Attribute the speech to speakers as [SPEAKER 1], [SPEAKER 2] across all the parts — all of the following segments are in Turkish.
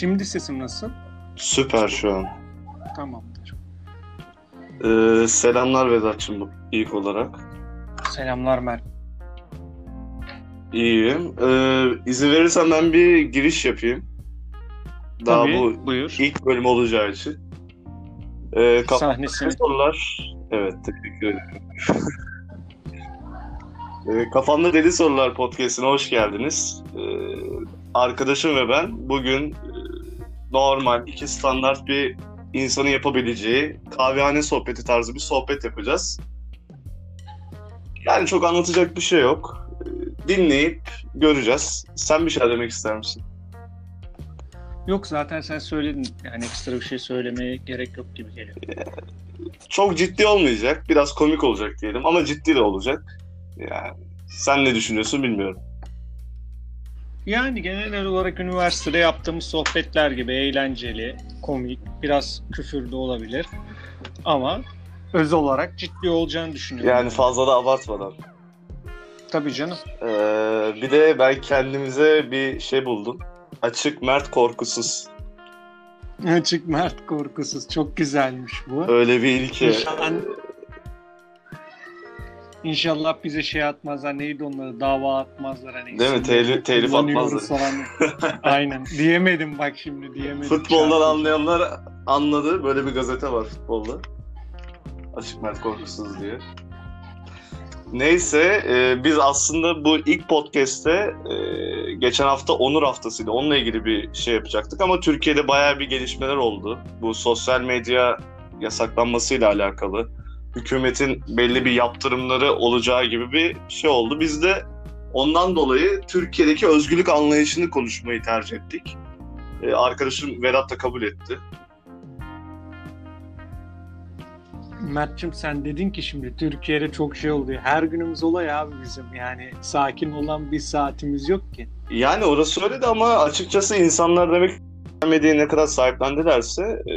[SPEAKER 1] Şimdi sesim nasıl?
[SPEAKER 2] Süper şu an.
[SPEAKER 1] Tamamdır.
[SPEAKER 2] Ee, selamlar Vedat'cığım ilk olarak.
[SPEAKER 1] Selamlar Mert.
[SPEAKER 2] İyiyim. Ee, izin verirsen ben bir giriş yapayım. Daha
[SPEAKER 1] Tabii,
[SPEAKER 2] bu
[SPEAKER 1] buyur.
[SPEAKER 2] ilk bölüm olacağı için. Ee, kafamda
[SPEAKER 1] Sahnesini.
[SPEAKER 2] sorular. Evet, teşekkür ederim. Ee, Kafamda Deli Sorular podcastine hoş geldiniz. Ee, arkadaşım ve ben bugün normal, iki standart bir insanın yapabileceği kahvehane sohbeti tarzı bir sohbet yapacağız. Yani çok anlatacak bir şey yok. Dinleyip göreceğiz. Sen bir şey demek ister misin?
[SPEAKER 1] Yok zaten sen söyledin. Yani ekstra bir şey söylemeye gerek yok gibi geliyor.
[SPEAKER 2] Çok ciddi olmayacak, biraz komik olacak diyelim ama ciddi de olacak. Yani sen ne düşünüyorsun bilmiyorum.
[SPEAKER 1] Yani genel olarak üniversitede yaptığımız sohbetler gibi eğlenceli, komik, biraz küfür de olabilir. Ama öz olarak ciddi olacağını düşünüyorum.
[SPEAKER 2] Yani fazla da abartmadan.
[SPEAKER 1] Tabii canım.
[SPEAKER 2] Ee, bir de ben kendimize bir şey buldum. Açık, mert, korkusuz.
[SPEAKER 1] Açık Mert korkusuz. Çok güzelmiş bu.
[SPEAKER 2] Öyle bir ilke.
[SPEAKER 1] İnşallah, İnşallah bize şey atmazlar. Neydi onları? Dava atmazlar. Hani
[SPEAKER 2] Değil mi? Telif- telif atmazlar.
[SPEAKER 1] Falan. Aynen. Diyemedim bak şimdi. Diyemedim.
[SPEAKER 2] Futboldan
[SPEAKER 1] Şarkı.
[SPEAKER 2] anlayanlar anladı. Böyle bir gazete var futbolda. Açık, mert, korkusuz diye. Neyse, e, biz aslında bu ilk podcast'te e, geçen hafta Onur Haftası'ydı. Onunla ilgili bir şey yapacaktık ama Türkiye'de bayağı bir gelişmeler oldu. Bu sosyal medya yasaklanmasıyla alakalı. Hükümetin belli bir yaptırımları olacağı gibi bir şey oldu. Biz de ondan dolayı Türkiye'deki özgürlük anlayışını konuşmayı tercih ettik. E, arkadaşım Vedat da kabul etti.
[SPEAKER 1] Mert'cim sen dedin ki şimdi Türkiye'de çok şey oldu. Her günümüz olay abi bizim. Yani sakin olan bir saatimiz yok ki.
[SPEAKER 2] Yani orası öyle de ama açıkçası insanlar demek medyayı ne kadar sahiplendilerse e,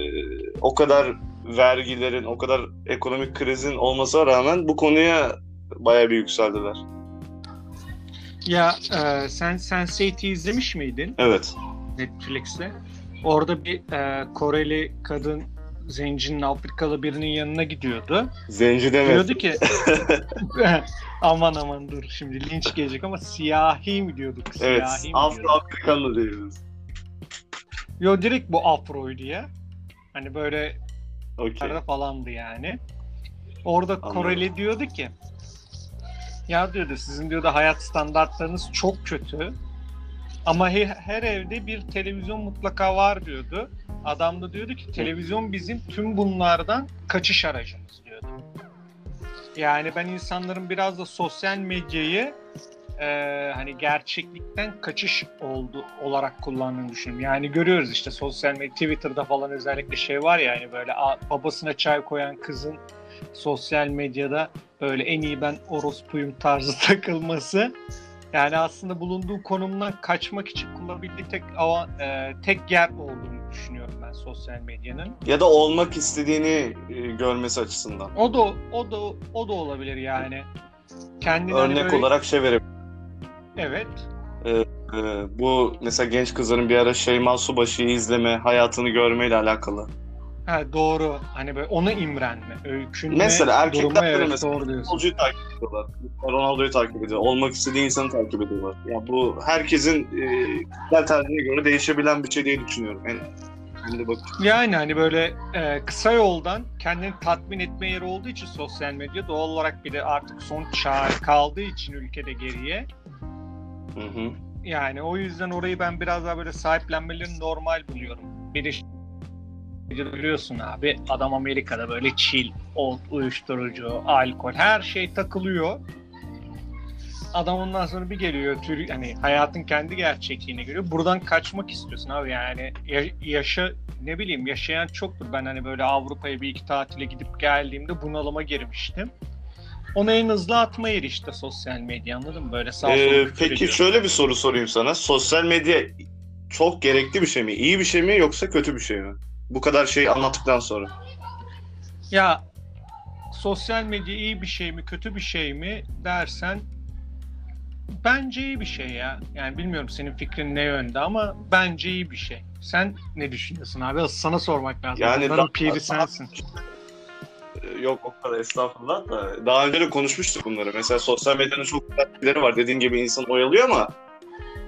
[SPEAKER 2] o kadar vergilerin, o kadar ekonomik krizin olmasına rağmen bu konuya bayağı bir yükseldiler.
[SPEAKER 1] Ya e, sen Sense8'i izlemiş miydin
[SPEAKER 2] Evet.
[SPEAKER 1] Netflix'te? Orada bir e, Koreli kadın zencinin Afrikalı birinin yanına gidiyordu.
[SPEAKER 2] Zenci deme.
[SPEAKER 1] Diyordu ki aman aman dur şimdi linç gelecek ama siyahi mi diyorduk?
[SPEAKER 2] Evet.
[SPEAKER 1] Siyahi mi
[SPEAKER 2] Afro
[SPEAKER 1] diyorduk?
[SPEAKER 2] Afrikanlı diyoruz.
[SPEAKER 1] Yo direkt bu afroydu ya. Hani böyle Arada falandı yani. Orada
[SPEAKER 2] Anladım.
[SPEAKER 1] Koreli diyordu ki ya diyordu sizin diyordu hayat standartlarınız çok kötü. Ama he- her evde bir televizyon mutlaka var diyordu. Adam da diyordu ki televizyon bizim tüm bunlardan kaçış aracımız diyordu. Yani ben insanların biraz da sosyal medyayı e, hani gerçeklikten kaçış oldu olarak kullandığını düşünüyorum. Yani görüyoruz işte sosyal medya Twitter'da falan özellikle şey var ya hani böyle a- babasına çay koyan kızın sosyal medyada böyle en iyi ben orospuyum tarzı takılması. Yani aslında bulunduğu konumdan kaçmak için kullanabildiği tek ava- e, tek yer olduğunu düşünüyorum ben sosyal medyanın.
[SPEAKER 2] Ya da olmak istediğini e, görmesi açısından.
[SPEAKER 1] O da o da o da olabilir yani. Kendini hani
[SPEAKER 2] Örnek
[SPEAKER 1] böyle-
[SPEAKER 2] olarak şey verebilirim.
[SPEAKER 1] Evet.
[SPEAKER 2] Ee, bu mesela genç kızların bir ara Şeyma Subaşı'yı izleme, hayatını görmeyle alakalı.
[SPEAKER 1] Ha, doğru. Hani böyle ona imrenme, öykünme
[SPEAKER 2] Mesela erkekler
[SPEAKER 1] evet,
[SPEAKER 2] mesela
[SPEAKER 1] doğru diyorsun.
[SPEAKER 2] futbolcuyu takip ediyorlar. Ronaldo'yu takip ediyor. Olmak istediği insanı takip ediyorlar. Ya bu herkesin e, kişisel tercihine göre değişebilen bir şey diye düşünüyorum. Yani, şimdi bak.
[SPEAKER 1] Yani hani böyle e, kısa yoldan kendini tatmin etme yeri olduğu için sosyal medya doğal olarak bir de artık son çağ kaldığı için ülkede geriye.
[SPEAKER 2] Hı hı.
[SPEAKER 1] Yani o yüzden orayı ben biraz daha böyle sahiplenmelerini normal buluyorum. Bir de ş- biliyorsun abi adam Amerika'da böyle chill, old, uyuşturucu, alkol her şey takılıyor. Adam ondan sonra bir geliyor tür hani hayatın kendi gerçekliğine göre buradan kaçmak istiyorsun abi yani ya- yaşa ne bileyim yaşayan çoktur. Ben hani böyle Avrupa'ya bir iki tatile gidip geldiğimde bunalıma girmiştim. Ona en hızlı atma yeri işte sosyal medya anladın mı? Böyle sağ
[SPEAKER 2] Ee, peki
[SPEAKER 1] ediyorum.
[SPEAKER 2] şöyle bir soru sorayım sana. Sosyal medya çok gerekli bir şey mi? İyi bir şey mi yoksa kötü bir şey mi? Bu kadar şey anlattıktan sonra.
[SPEAKER 1] Ya sosyal medya iyi bir şey mi kötü bir şey mi dersen bence iyi bir şey ya. Yani bilmiyorum senin fikrin ne yönde ama bence iyi bir şey. Sen ne düşünüyorsun abi? Sana sormak lazım.
[SPEAKER 2] Yani
[SPEAKER 1] Bunların piri sensin.
[SPEAKER 2] Ee, Yok o kadar estağfurullah da. Daha önce de konuşmuştuk bunları. Mesela sosyal medyanın çok güzel şeyleri var. Dediğin gibi insan oyalıyor ama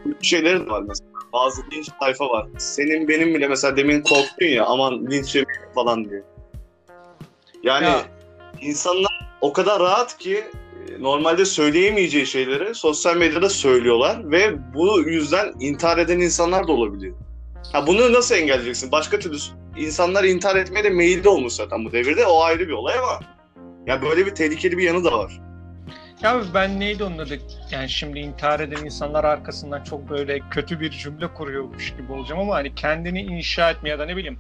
[SPEAKER 2] kötü şeyleri de var mesela. Bazı linç sayfa var. Senin benim bile mesela demin korktun ya aman linç yemeyelim falan diye. Yani
[SPEAKER 1] Ya.
[SPEAKER 2] insanlar o kadar rahat ki e, normalde söyleyemeyeceği şeyleri sosyal medyada söylüyorlar ve bu yüzden intihar eden insanlar da olabiliyor. Ha bunu nasıl engelleyeceksin? Başka türlü insanlar intihar etmeye de meyilli olmuş zaten bu devirde. O ayrı bir olay ama ya böyle bir tehlikeli bir yanı da var.
[SPEAKER 1] Ya ben neydi onun adı? Yani şimdi intihar eden insanlar arkasından çok böyle kötü bir cümle kuruyormuş gibi olacağım ama hani kendini inşa etme ya da ne bileyim.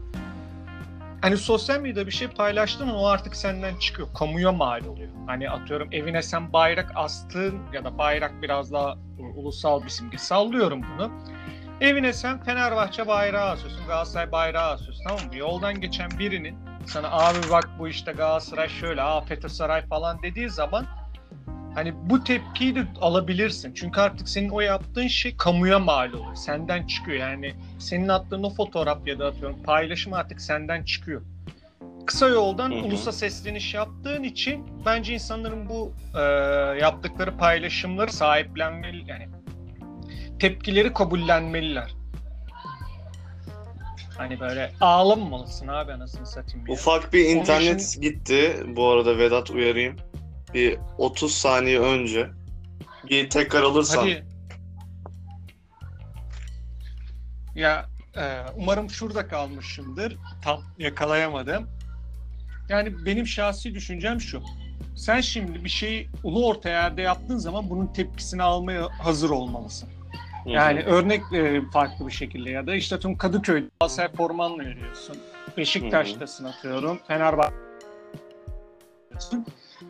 [SPEAKER 1] Hani sosyal medyada bir şey paylaştın o artık senden çıkıyor. Kamuya mal oluyor. Hani atıyorum evine sen bayrak astın ya da bayrak biraz daha ulusal bir simge. Sallıyorum bunu. Evine sen Fenerbahçe bayrağı asıyorsun, Galatasaray bayrağı asıyorsun tamam mı? Yoldan geçen birinin sana abi bak bu işte Galatasaray şöyle, aa FETÖ Saray falan dediği zaman Hani bu tepkiyi de alabilirsin. Çünkü artık senin o yaptığın şey kamuya mal oluyor. Senden çıkıyor. Yani senin attığın o fotoğraf ya da atıyorum paylaşım artık senden çıkıyor. Kısa yoldan
[SPEAKER 2] Hı hı.
[SPEAKER 1] ulusa sesleniş yaptığın için bence insanların bu e, yaptıkları paylaşımları sahiplenmeli yani tepkileri kabullenmeliler. Hani böyle ağlamamalısın abi anasını satayım ya.
[SPEAKER 2] Ufak bir internet
[SPEAKER 1] için-
[SPEAKER 2] gitti. Bu arada Vedat uyarayım. Bir 30 saniye önce. Bir tekrar alırsan.
[SPEAKER 1] Hadi. Ya e, umarım şurada kalmışımdır. Tam yakalayamadım. Yani benim şahsi düşüncem şu. Sen şimdi bir şeyi ulu orta yerde yaptığın zaman bunun tepkisini almaya hazır olmalısın. Yani örnek verelim farklı bir şekilde ya da işte atıyorum Kadıköy'de Galatasaray formanla yürüyorsun. Beşiktaş'tasın atıyorum. Fenerbahçe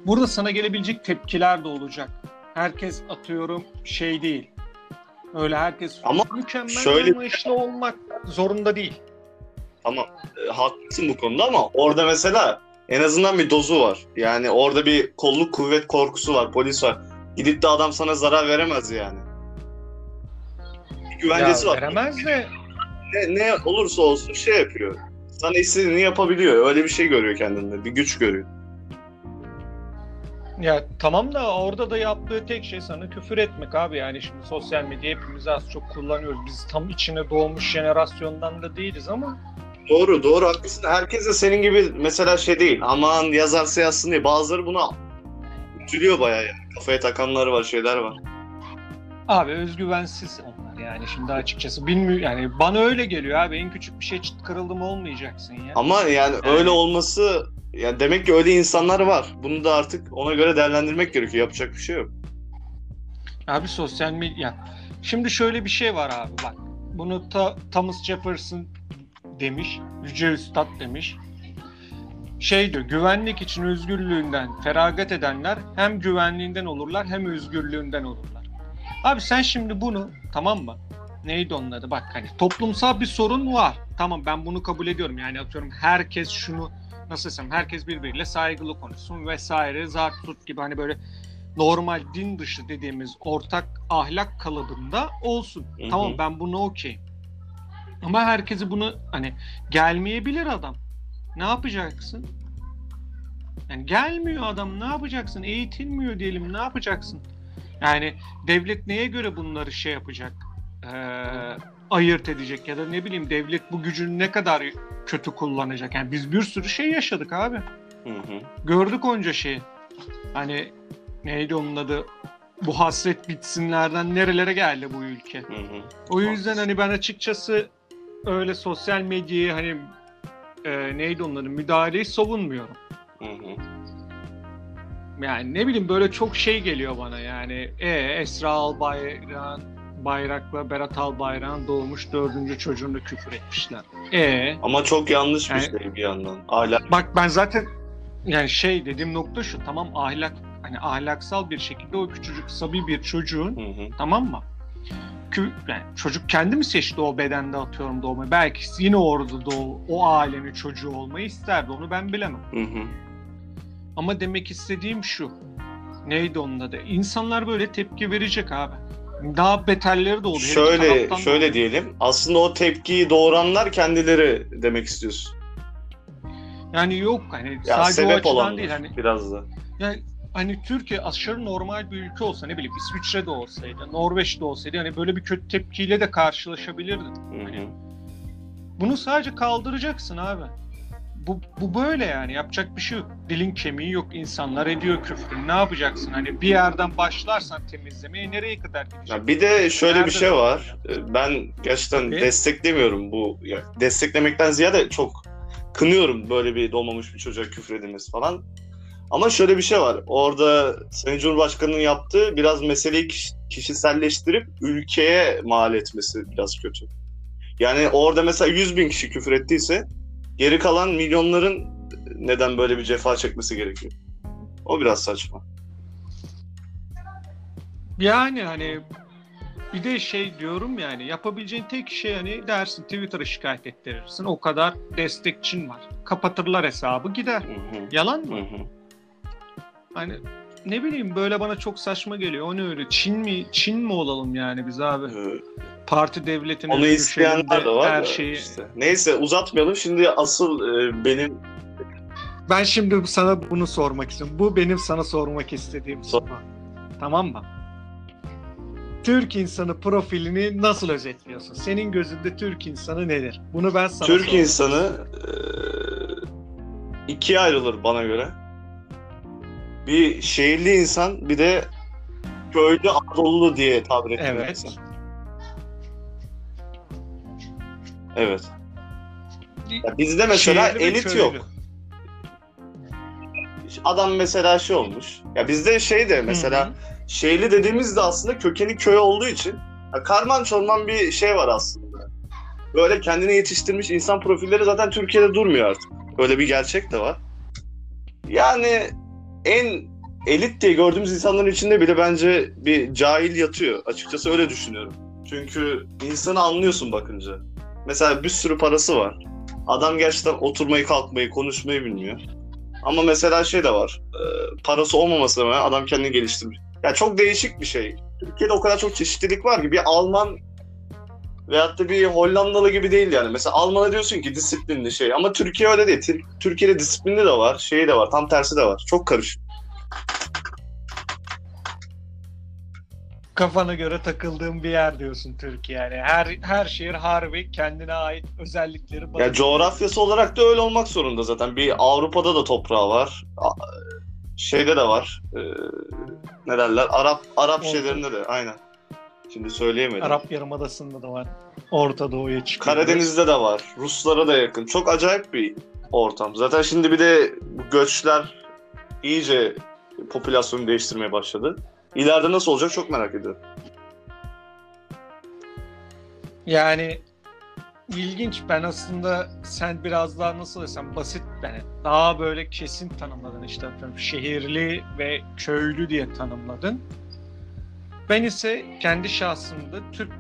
[SPEAKER 1] Burada sana gelebilecek tepkiler de olacak. Herkes atıyorum şey değil. Öyle herkes
[SPEAKER 2] Ama
[SPEAKER 1] mükemmel
[SPEAKER 2] şöyle-
[SPEAKER 1] anlayışlı olmak zorunda değil.
[SPEAKER 2] Tamam e, haklısın bu konuda ama orada mesela en azından bir dozu var. Yani orada bir kolluk kuvvet korkusu var, polis var. Gidip de adam sana zarar veremez yani. Bir güvencesi
[SPEAKER 1] ya,
[SPEAKER 2] var.
[SPEAKER 1] veremez de
[SPEAKER 2] Ne, ne olursa olsun şey yapıyor. Sana istediğini yapabiliyor. Öyle bir şey görüyor kendinde. Bir güç görüyor.
[SPEAKER 1] ya tamam da orada da yaptığı tek şey sana küfür etmek abi yani şimdi sosyal medya hepimiz az çok kullanıyoruz. Biz tam içine doğmuş jenerasyondan da değiliz ama
[SPEAKER 2] Doğru doğru haklısın. Herkes de senin gibi mesela şey değil. Aman yazarsa yazsın diye. Bazıları buna üzülüyor bayağı yani. Kafaya takanlar var, şeyler var.
[SPEAKER 1] Abi özgüvensiz onlar yani şimdi açıkçası bilmiyor yani bana öyle geliyor abi en küçük bir şey çıt kırıldı mı olmayacaksın ya.
[SPEAKER 2] Ama yani öyle olması yani demek ki öyle insanlar var. Bunu da artık ona göre değerlendirmek gerekiyor. Yapacak bir şey yok.
[SPEAKER 1] Abi sosyal medya şimdi şöyle bir şey var abi bak bunu ta, Thomas Jefferson demiş Yüce Üstad demiş şey diyor güvenlik için özgürlüğünden feragat edenler hem güvenliğinden olurlar hem özgürlüğünden olurlar. Abi sen şimdi bunu tamam mı? Neydi onun adı? Bak hani toplumsal bir sorun var. Tamam ben bunu kabul ediyorum. Yani atıyorum herkes şunu nasıl desem herkes birbiriyle saygılı konuşsun vesaire zart tut gibi hani böyle normal din dışı dediğimiz ortak ahlak kalıbında olsun.
[SPEAKER 2] Hı hı.
[SPEAKER 1] Tamam ben bunu okeyim. Ama herkesi bunu hani gelmeyebilir adam. Ne yapacaksın? Yani gelmiyor adam ne yapacaksın? Eğitilmiyor diyelim ne yapacaksın? Yani devlet neye göre bunları şey yapacak? Ee, ayırt edecek ya da ne bileyim devlet bu gücünü ne kadar kötü kullanacak? Yani biz bir sürü şey yaşadık abi.
[SPEAKER 2] Hı hı.
[SPEAKER 1] Gördük onca şeyi. Hani neydi onun adı? Bu hasret bitsinlerden nerelere geldi bu ülke?
[SPEAKER 2] Hı hı.
[SPEAKER 1] O yüzden hani ben açıkçası öyle sosyal medyayı hani e, neydi adı? Müdahaleyi savunmuyorum.
[SPEAKER 2] Hı hı.
[SPEAKER 1] Yani ne bileyim böyle çok şey geliyor bana yani. E Esra Albayrak'ın Bayrak'la Berat Albayrak'ın doğmuş dördüncü çocuğunu küfür etmişler. E
[SPEAKER 2] Ama çok yanlış bir
[SPEAKER 1] Yani-
[SPEAKER 2] şey bir yandan. Ahlak.
[SPEAKER 1] bak ben zaten yani şey dediğim nokta şu tamam ahlak hani ahlaksal bir şekilde o küçücük sabi bir çocuğun
[SPEAKER 2] Hı hı.
[SPEAKER 1] tamam mı? Kü- yani çocuk kendi mi seçti o bedende atıyorum doğmayı? Belki yine orada doğ, o ailenin çocuğu olmayı isterdi onu ben bilemem.
[SPEAKER 2] Hı hı.
[SPEAKER 1] Ama demek istediğim şu. Neydi onun adı? İnsanlar böyle tepki verecek abi. Daha beterleri de oluyor.
[SPEAKER 2] Şöyle şöyle diyelim. Aslında o tepkiyi doğuranlar kendileri demek istiyorsun.
[SPEAKER 1] Yani yok hani
[SPEAKER 2] Ya
[SPEAKER 1] sadece o açıdan değil hani
[SPEAKER 2] biraz da.
[SPEAKER 1] yani hani Türkiye aşırı normal bir ülke olsa ne bileyim İsviçre de olsaydı, Norveç de olsaydı hani böyle bir kötü tepkiyle de karşılaşabilirdin.
[SPEAKER 2] Hı.
[SPEAKER 1] Bunu sadece kaldıracaksın abi. Bu, bu böyle yani yapacak bir şey yok. Dilin kemiği yok. İnsanlar ediyor küfrü. Ne yapacaksın? Hani bir yerden başlarsan temizlemeye nereye kadar gidecek?
[SPEAKER 2] Ya bir de şöyle
[SPEAKER 1] Nerede
[SPEAKER 2] bir şey var. Ee, Ben gerçekten
[SPEAKER 1] Tabii.
[SPEAKER 2] desteklemiyorum bu. Ya desteklemekten ziyade çok kınıyorum böyle bir doğmamış bir çocuğa küfredilmesi falan. Ama şöyle bir şey var. Orada Sayın Cumhurbaşkanı'nın yaptığı biraz meseleyi kiş- kişiselleştirip ülkeye mal etmesi biraz kötü. Yani orada mesela 100 bin kişi küfür ettiyse geri kalan milyonların neden böyle bir cefa çekmesi gerekiyor? O biraz saçma.
[SPEAKER 1] Yani hani bir de şey diyorum yani yapabileceğin tek şey hani dersin Twitter'a şikayet ettirirsin. O kadar destekçin var. Kapatırlar hesabı gider.
[SPEAKER 2] Hı hı,
[SPEAKER 1] Yalan
[SPEAKER 2] hı
[SPEAKER 1] mı?
[SPEAKER 2] hı.
[SPEAKER 1] Hani ne bileyim böyle bana çok saçma geliyor. O ne öyle? Çin mi Çin mi olalım yani biz abi?
[SPEAKER 2] Ee,
[SPEAKER 1] Parti devletinin
[SPEAKER 2] Onu isteyenler de var
[SPEAKER 1] her şeyi.
[SPEAKER 2] işte. Neyse uzatmayalım. Şimdi asıl e, benim
[SPEAKER 1] Ben şimdi sana bunu sormak istiyorum. Bu benim sana sormak istediğim
[SPEAKER 2] Sor.
[SPEAKER 1] soru. Tamam mı? Türk insanı profilini nasıl özetliyorsun? Senin gözünde Türk insanı nedir? Bunu ben sana
[SPEAKER 2] Türk
[SPEAKER 1] sormak
[SPEAKER 2] insanı e, ikiye ayrılır bana göre. Bir şehirli insan bir de köylü Anadolu diye tabir ettiğim
[SPEAKER 1] Evet.
[SPEAKER 2] insan. Evet. Ya bizde mesela
[SPEAKER 1] Şehirli
[SPEAKER 2] elit yok. Adam mesela şey olmuş. Ya bizde şey de mesela
[SPEAKER 1] Hı hı.
[SPEAKER 2] Şeyli dediğimizde aslında kökeni köy olduğu için ya karman çorman bir şey var aslında. Böyle kendine yetiştirmiş insan profilleri zaten Türkiye'de durmuyor artık. Böyle bir gerçek de var. Yani en elit diye gördüğümüz insanların içinde bile bence bir cahil yatıyor. Açıkçası öyle düşünüyorum. Çünkü insanı anlıyorsun bakınca. Mesela bir sürü parası var. Adam gerçekten oturmayı, kalkmayı, konuşmayı bilmiyor. Ama mesela şey de var. e, parası olmamasına rağmen adam kendini geliştirmiş. Ya çok değişik bir şey. Türkiye'de o kadar çok çeşitlilik var ki bir Alman veyahut da bir Hollandalı gibi değil yani. Mesela Alman'a diyorsun ki disiplinli şey ama Türkiye öyle değil. Tür- Türkiye'de disiplinli de var, şeyi de var, tam tersi de var. Çok karışık.
[SPEAKER 1] Kafana göre takıldığın bir yer diyorsun Türkiye yani. Her her şehir harbi kendine ait özellikleri
[SPEAKER 2] Ya coğrafyası olarak da öyle olmak zorunda zaten. Bir Avrupa'da da toprağı var. Şeyde de var. E, ne derler? Arap Arap
[SPEAKER 1] Orta.
[SPEAKER 2] şeylerinde de aynen. Şimdi söyleyemedim.
[SPEAKER 1] Arap Yarımadası'nda da var. Orta Doğu'ya çıkıyor.
[SPEAKER 2] Karadeniz'de de var. Ruslara da yakın. Çok acayip bir ortam. Zaten şimdi bir de göçler iyice popülasyonu değiştirmeye başladı. İleride nasıl olacak çok merak ediyorum.
[SPEAKER 1] Yani ilginç. Ben aslında sen biraz daha nasıl desem basit yani daha böyle kesin tanımladın işte şehirli ve köylü diye tanımladın. Ben ise kendi şahsımda Türk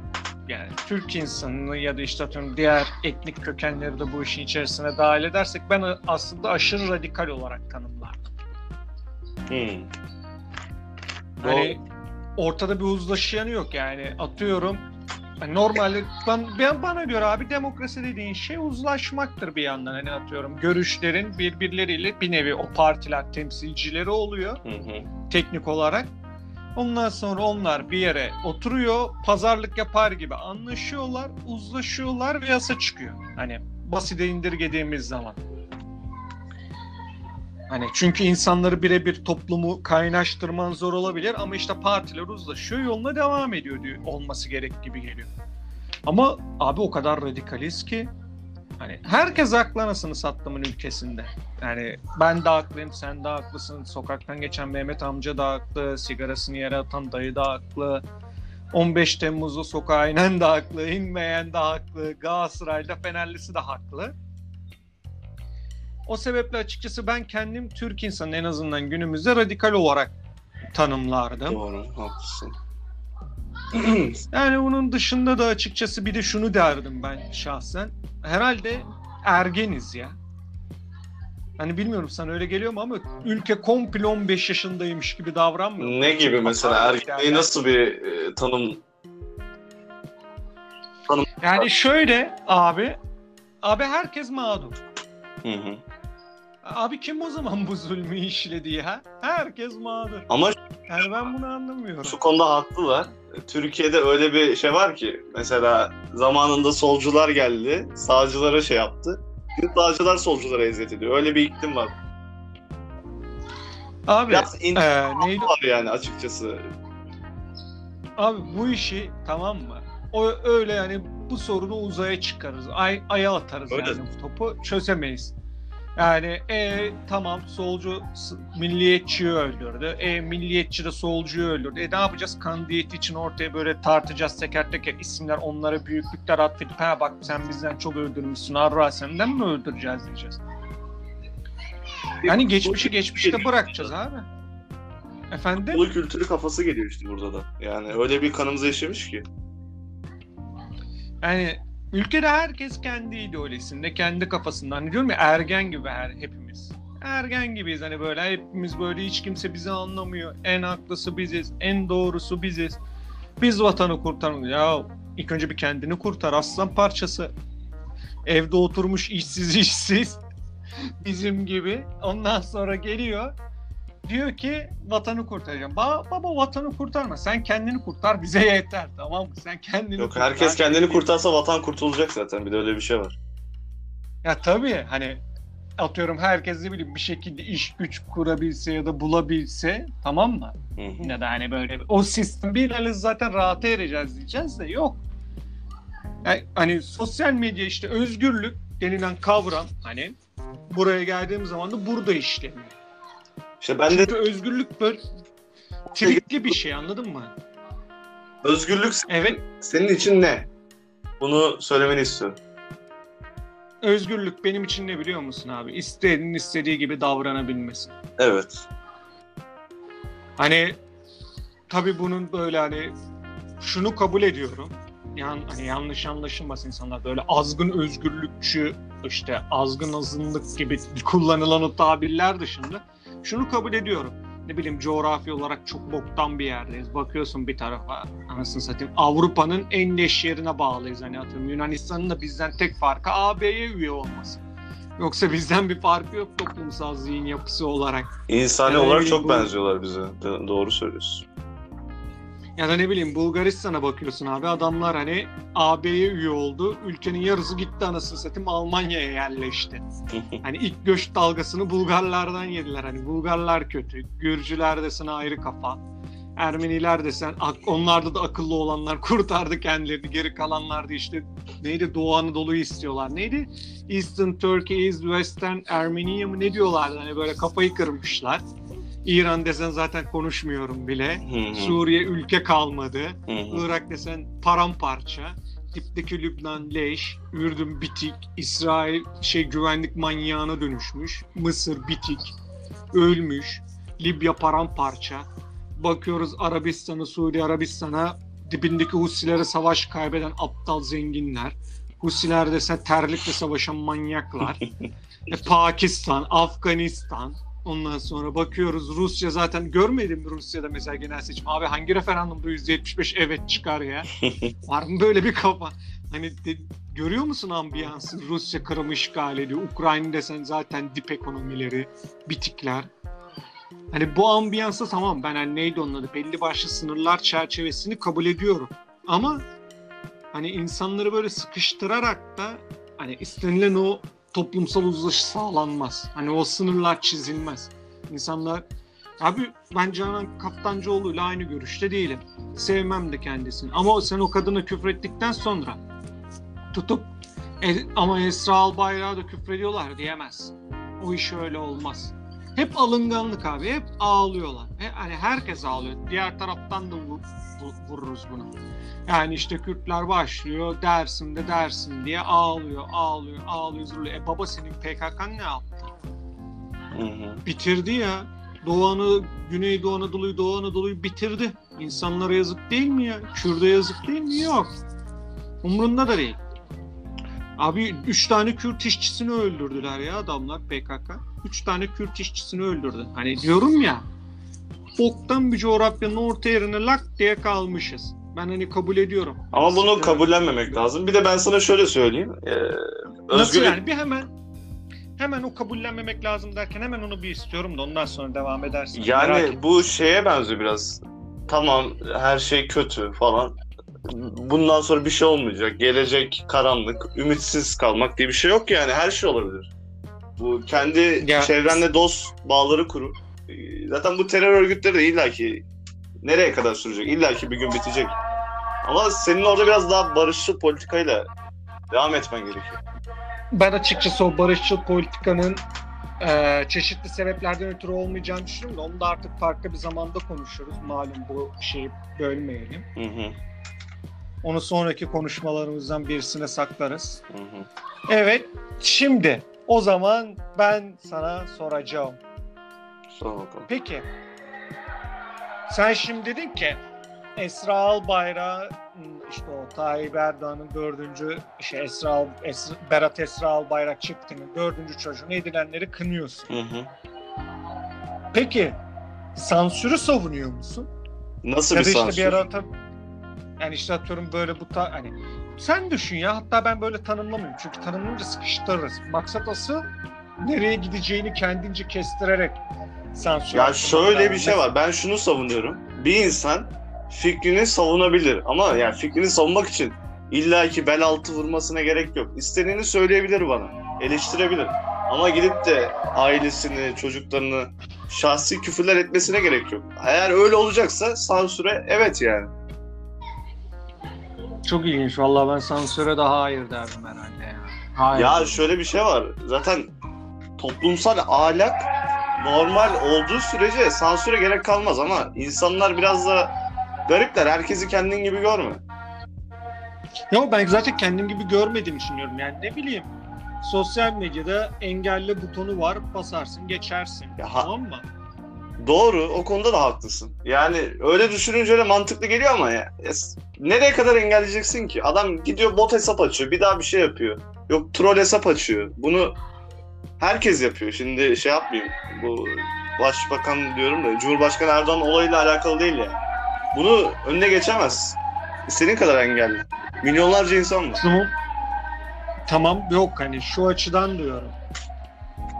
[SPEAKER 1] yani Türk insanını ya da işte atıyorum diğer etnik kökenleri de bu işin içerisine dahil edersek ben aslında aşırı radikal olarak tanımlardım.
[SPEAKER 2] Hmm.
[SPEAKER 1] Hani ortada bir uzlaşı yanı yok yani atıyorum hani normalde ben, ben bana göre abi demokrasi dediğin şey uzlaşmaktır bir yandan hani atıyorum görüşlerin birbirleriyle bir nevi o partiler temsilcileri oluyor
[SPEAKER 2] Hı hı.
[SPEAKER 1] teknik olarak. Ondan sonra onlar bir yere oturuyor, pazarlık yapar gibi anlaşıyorlar, uzlaşıyorlar ve yasa çıkıyor. Hani basite indirgediğimiz zaman. Hani çünkü insanları birebir toplumu kaynaştırman zor olabilir ama işte partiler uzlaşıyor, yoluna devam ediyor diyor olması gerek gibi geliyor. Ama abi o kadar radikaliz ki hani herkes haklı anasını sattımın ülkesinde. Yani ben de haklıyım, sen de haklısın. Sokaktan geçen Mehmet amca da haklı, sigarasını yere atan dayı da haklı. 15 Temmuz'da sokağa inen de haklı, inmeyen de haklı, Galatasaray'da Fenerlisi de haklı. O sebeple açıkçası ben kendim Türk insanı en azından günümüzde radikal olarak tanımlardım.
[SPEAKER 2] Doğru, haklısın.
[SPEAKER 1] Yani bunun dışında da açıkçası bir de şunu derdim ben şahsen. Herhalde ergeniz ya. Hani bilmiyorum sana öyle geliyor mu ama ülke komple 15 yaşındaymış gibi davranmıyor.
[SPEAKER 2] Ne gibi mesela ergenliği nasıl bir e, tanım
[SPEAKER 1] Yani şöyle abi, abi herkes mağdur.
[SPEAKER 2] Hı hı.
[SPEAKER 1] Abi kim o zaman bu zulmü işledi ya? Herkes mağdur.
[SPEAKER 2] Ama
[SPEAKER 1] Yani ben bunu anlamıyorum.
[SPEAKER 2] şu konuda haklılar. Türkiye'de öyle bir şey var ki mesela zamanında solcular geldi, sağcılara şey yaptı. Şimdi sağcılar solculara eziyet ediyor. Öyle bir iklim var.
[SPEAKER 1] Abi
[SPEAKER 2] Biraz
[SPEAKER 1] e, neydi?
[SPEAKER 2] var yani açıkçası.
[SPEAKER 1] Abi bu işi tamam mı? O öyle yani bu sorunu uzaya çıkarız. Ay, aya atarız
[SPEAKER 2] Öyle.
[SPEAKER 1] yani bu topu çözemeyiz. Yani e, tamam solcu milliyetçiyi öldürdü. E, milliyetçi de solcuyu öldürdü. E ne yapacağız? Kan diyeti için ortaya böyle tartacağız teker teker isimler onlara büyüklükler atfedip ha bak sen bizden çok öldürmüşsün Arra senden mi öldüreceğiz diyeceğiz. Yani geçmişi geçmişte bırakacağız abi. Efendim?
[SPEAKER 2] Kulu kültürü kafası geliyor işte burada da. Yani öyle bir kanımıza işlemiş ki.
[SPEAKER 1] Yani ülkede herkes kendi ideolojisinde, kendi kafasında. Hani diyorum ya ergen gibi her hepimiz. Ergen gibiyiz hani böyle hepimiz böyle hiç kimse bizi anlamıyor. En haklısı biziz, en doğrusu biziz. Biz vatanı kurtarmalıyız. Ya ilk önce bir kendini kurtar aslan parçası. Evde oturmuş işsiz işsiz bizim gibi. Ondan sonra geliyor diyor ki vatanı kurtaracağım. Ba- baba vatanı kurtarma. Sen kendini kurtar bize yeter tamam mı? Sen kendini
[SPEAKER 2] Yok
[SPEAKER 1] kurtar.
[SPEAKER 2] herkes kendini kurtarsa vatan kurtulacak zaten. Bir de öyle bir şey var.
[SPEAKER 1] Ya tabii hani atıyorum herkes ne bileyim bir şekilde iş güç kurabilse ya da bulabilse tamam mı?
[SPEAKER 2] Hı hı.
[SPEAKER 1] Ya da hani böyle o sistem bir zaten rahata ereceğiz diyeceğiz de yok. Yani hani sosyal medya işte özgürlük denilen kavram hani buraya geldiğim zaman da burada işleniyor.
[SPEAKER 2] İşte ben de
[SPEAKER 1] Çünkü özgürlük böyle trikli bir şey anladın mı?
[SPEAKER 2] özgürlük
[SPEAKER 1] Evet
[SPEAKER 2] senin için ne? Bunu söylemeni istiyorum.
[SPEAKER 1] özgürlük benim için ne biliyor musun abi? İsteyenin istediği gibi davranabilmesi.
[SPEAKER 2] Evet.
[SPEAKER 1] Hani tabii bunun böyle hani şunu kabul ediyorum. Yan, hani yanlış anlaşılmasın insanlar böyle azgın özgürlükçü işte azgın azınlık gibi kullanılan o tabirler dışında şunu kabul ediyorum. Ne bileyim coğrafi olarak çok boktan bir yerdeyiz. Bakıyorsun bir tarafa anasını satayım Avrupa'nın en leş yerine bağlıyız. Hani atıyorum Yunanistan'ın da bizden tek farkı AB'ye üye olması. Yoksa bizden bir farkı yok toplumsal zihin yapısı olarak.
[SPEAKER 2] İnsani
[SPEAKER 1] Yani
[SPEAKER 2] olarak çok
[SPEAKER 1] bu-
[SPEAKER 2] benziyorlar bize. Do- Doğru söylüyorsun.
[SPEAKER 1] Ya da ne bileyim Bulgaristan'a bakıyorsun abi adamlar hani AB'ye üye oldu. Ülkenin yarısı gitti anasını satayım Almanya'ya yerleşti. Hani ilk göç dalgasını Bulgarlardan yediler. Hani Bulgarlar kötü. Gürcüler desen ayrı kafa. Ermeniler desen onlarda da akıllı olanlar kurtardı kendilerini. Geri kalanlar da işte neydi Doğu Anadolu'yu istiyorlar. Neydi? Eastern Turkey, East Western Armenia mı ne diyorlardı? Hani böyle kafayı kırmışlar. İran desen zaten konuşmuyorum bile.
[SPEAKER 2] Hı hı,
[SPEAKER 1] Suriye ülke kalmadı.
[SPEAKER 2] hı hı.
[SPEAKER 1] Irak desen paramparça. Dipteki Lübnan leş, Ürdün bitik, İsrail şey güvenlik manyağına dönüşmüş, Mısır bitik, ölmüş, Libya paramparça. Bakıyoruz Arabistan'a, Suudi Arabistan'a dibindeki Husilere savaş kaybeden aptal zenginler. Husiler desen terlikle savaşan manyaklar. e, Pakistan, Afganistan. Ondan sonra bakıyoruz Rusya zaten görmedim Rusya'da mesela genel seçim. Abi hangi referandumda %75 evet çıkar ya? Var mı böyle bir kafa? Hani de- görüyor musun ambiyansı? Rusya Kırım'ı işgal ediyor. Ukrayna desen zaten dip ekonomileri, bitikler. Hani bu ambiyansa tamam ben hani neydi onun adı? Belli başlı sınırlar çerçevesini kabul ediyorum. Ama hani insanları böyle sıkıştırarak da hani istenilen o toplumsal uzlaşı sağlanmaz. Hani o sınırlar çizilmez. İnsanlar Abi ben Canan Kaftancıoğlu'yla aynı görüşte değilim. Sevmem de kendisini. Ama sen o kadına küfrettikten sonra tutup "E, ama Esra Albayrak'a da küfrediyorlar diyemez. O iş öyle olmaz. Hep alınganlık abi. Hep ağlıyorlar. He, hani herkes ağlıyor. Diğer taraftan da vu- vu- vururuz bunu. Yani işte Kürtler başlıyor Dersim'de Dersim diye ağlıyor, ağlıyor, ağlıyor, zırlıyor. E baba senin PKK ne yaptı?
[SPEAKER 2] Hı hı.
[SPEAKER 1] bitirdi ya. Doğu Anadolu, Güneydoğu Anadolu'yu, Doğu Anadolu'yu bitirdi. İnsanlara yazık değil mi ya? Kürde yazık değil mi? Yok. Umrunda da değil. Abi üç tane Kürt işçisini öldürdüler ya adamlar PKK. 3 tane Kürt işçisini öldürdü. Hani diyorum ya boktan bir coğrafyanın orta yerine lak diye kalmışız. Ben hani kabul ediyorum.
[SPEAKER 2] Ama bunu
[SPEAKER 1] Siktir.
[SPEAKER 2] kabullenmemek lazım. Bir de ben sana şöyle söyleyeyim. Ee,
[SPEAKER 1] Nasıl
[SPEAKER 2] özgür
[SPEAKER 1] yani? Bir hemen hemen o kabullenmemek lazım derken hemen onu bir istiyorum da ondan sonra devam edersin.
[SPEAKER 2] Yani bu şeye benziyor biraz. Tamam her şey kötü falan. Bundan sonra bir şey olmayacak. Gelecek karanlık, ümitsiz kalmak diye bir şey yok yani. Her şey olabilir. Bu kendi
[SPEAKER 1] Ya-
[SPEAKER 2] çevrenle dost bağları kuru. Ee, Zaten bu terör örgütleri de illaki nereye kadar sürecek? İllaki bir gün bitecek. Ama senin orada biraz daha barışçıl politikayla devam etmen gerekiyor.
[SPEAKER 1] Ben açıkçası o barışçıl politikanın e, çeşitli sebeplerden ötürü olmayacağını düşünüyorum da onu da artık farklı bir zamanda konuşuruz. Malum bu şeyi bölmeyelim.
[SPEAKER 2] Hı hı,
[SPEAKER 1] Onu sonraki konuşmalarımızdan birisine saklarız.
[SPEAKER 2] hı hı.
[SPEAKER 1] Evet, şimdi o zaman ben sana soracağım.
[SPEAKER 2] Sor bakalım.
[SPEAKER 1] Peki, sen şimdi dedin ki Esra Albayrak işte o Tayyip Erdoğan'ın dördüncü şey Esra, Esra Berat Esra Albayrak çiftinin dördüncü çocuğunu edilenleri kınıyorsun.
[SPEAKER 2] Hı hı.
[SPEAKER 1] Peki sansürü savunuyor musun?
[SPEAKER 2] Nasıl
[SPEAKER 1] ya
[SPEAKER 2] bir
[SPEAKER 1] işte
[SPEAKER 2] sansür?
[SPEAKER 1] bir ara yani işte atıyorum böyle bu ta, hani sen düşün ya hatta ben böyle tanımlamıyorum çünkü tanımlayınca sıkıştırırız. Maksat asıl nereye gideceğini kendince kestirerek sansür.
[SPEAKER 2] Ya şöyle bir şey var. Ben şunu savunuyorum. Bir insan fikrini savunabilir ama yani fikrini savunmak için illaki bel altı vurmasına gerek yok. İstediğini söyleyebilir bana. Eleştirebilir. Ama gidip de ailesini, çocuklarını şahsi küfürler etmesine gerek yok. Eğer öyle olacaksa sansüre evet yani.
[SPEAKER 1] Çok ilginç. Vallahi ben sansüre daha hayır derdim herhalde ya. Hayır.
[SPEAKER 2] Ya şöyle bir şey var. Zaten toplumsal ahlak normal olduğu sürece sansüre gerek kalmaz ama insanlar biraz da garipler. Herkesi kendin gibi görme.
[SPEAKER 1] Ya ben zaten kendim gibi görmediğim için diyorum. Yani ne bileyim sosyal medyada engelle butonu var basarsın geçersin.
[SPEAKER 2] Ya
[SPEAKER 1] tamam mı?
[SPEAKER 2] Doğru, o konuda da haklısın. Yani öyle düşününce öyle mantıklı geliyor ama ya, nereye kadar engelleyeceksin ki? Adam gidiyor bot hesap açıyor, bir daha bir şey yapıyor. Yok troll hesap açıyor. Bunu herkes yapıyor. Şimdi şey yapmayayım. Bu başbakan diyorum da Cumhurbaşkanı Erdoğan olayıyla alakalı değil yani. Bunu önüne geçemez. İstediğin kadar engelli. Milyonlarca insan var.
[SPEAKER 1] Tamam yok hani şu açıdan diyorum.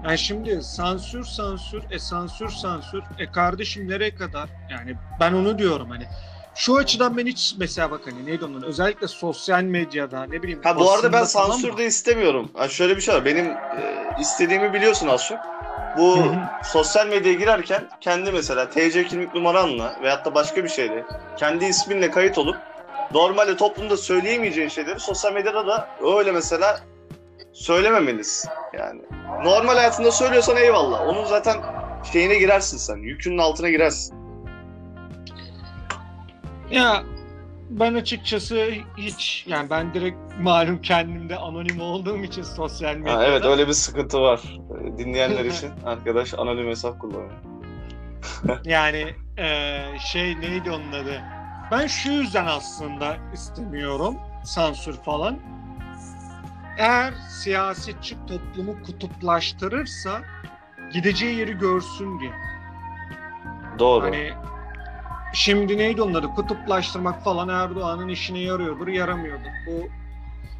[SPEAKER 1] Yani şimdi sansür sansür, e sansür sansür, e kardeşim nereye kadar? Yani ben onu diyorum hani. Şu açıdan ben hiç mesela bak hani neydi onun özellikle sosyal medyada ne bileyim.
[SPEAKER 2] Ha bu arada ben sansür de istemiyorum. Ha, şöyle bir şey var. Benim e, istediğimi biliyorsun az çok. Bu sosyal medyaya girerken kendi mesela TC kimlik numaranla veyahut da başka bir şeyle kendi isminle kayıt olup normalde toplumda söyleyemeyeceğin şeyleri sosyal medyada da öyle mesela söylememelisin. Yani normal hayatında söylüyorsan eyvallah. Onun zaten şeyine girersin sen. Yükünün altına girersin.
[SPEAKER 1] Ya ben açıkçası hiç yani ben direkt malum kendimde anonim olduğum için sosyal medyada.
[SPEAKER 2] Ha, evet öyle bir sıkıntı var. E, Dinleyenler için arkadaş anonim hesap kullanıyor.
[SPEAKER 1] Yani eee, şey neydi onun adı? Ben şu yüzden aslında istemiyorum sansür falan. Eğer siyasetçi toplumu kutuplaştırırsa gideceği yeri görsün diye.
[SPEAKER 2] Doğru.
[SPEAKER 1] Hani şimdi neydi onun adı? Kutuplaştırmak falan Erdoğan'ın işine yarıyordur, yaramıyordur. Bu